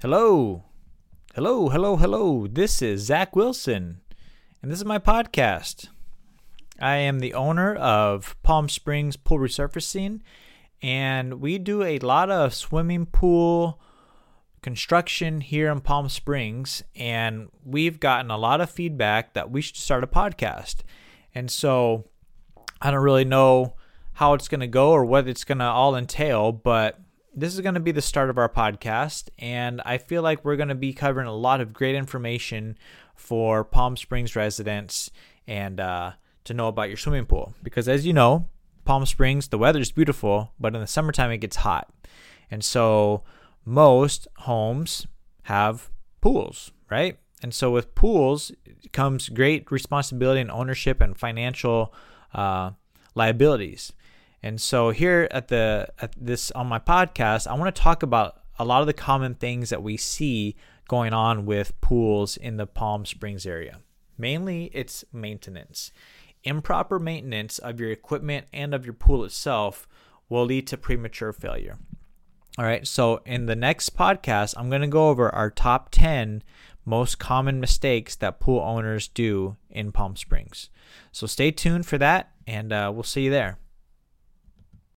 Hello. Hello, hello, hello. This is Zach Wilson, and this is my podcast. I am the owner of Palm Springs Pool Resurfacing, and we do a lot of swimming pool construction here in Palm Springs. And we've gotten a lot of feedback that we should start a podcast. And so I don't really know how it's going to go or what it's going to all entail, but this is going to be the start of our podcast. And I feel like we're going to be covering a lot of great information for Palm Springs residents and uh, to know about your swimming pool. Because as you know, Palm Springs, the weather is beautiful, but in the summertime it gets hot. And so most homes have pools, right? And so with pools comes great responsibility and ownership and financial uh, liabilities. And so here at the at this on my podcast, I want to talk about a lot of the common things that we see going on with pools in the Palm Springs area. Mainly it's maintenance. Improper maintenance of your equipment and of your pool itself will lead to premature failure. All right, so in the next podcast, I'm going to go over our top 10 most common mistakes that pool owners do in Palm Springs. So stay tuned for that, and uh, we'll see you there.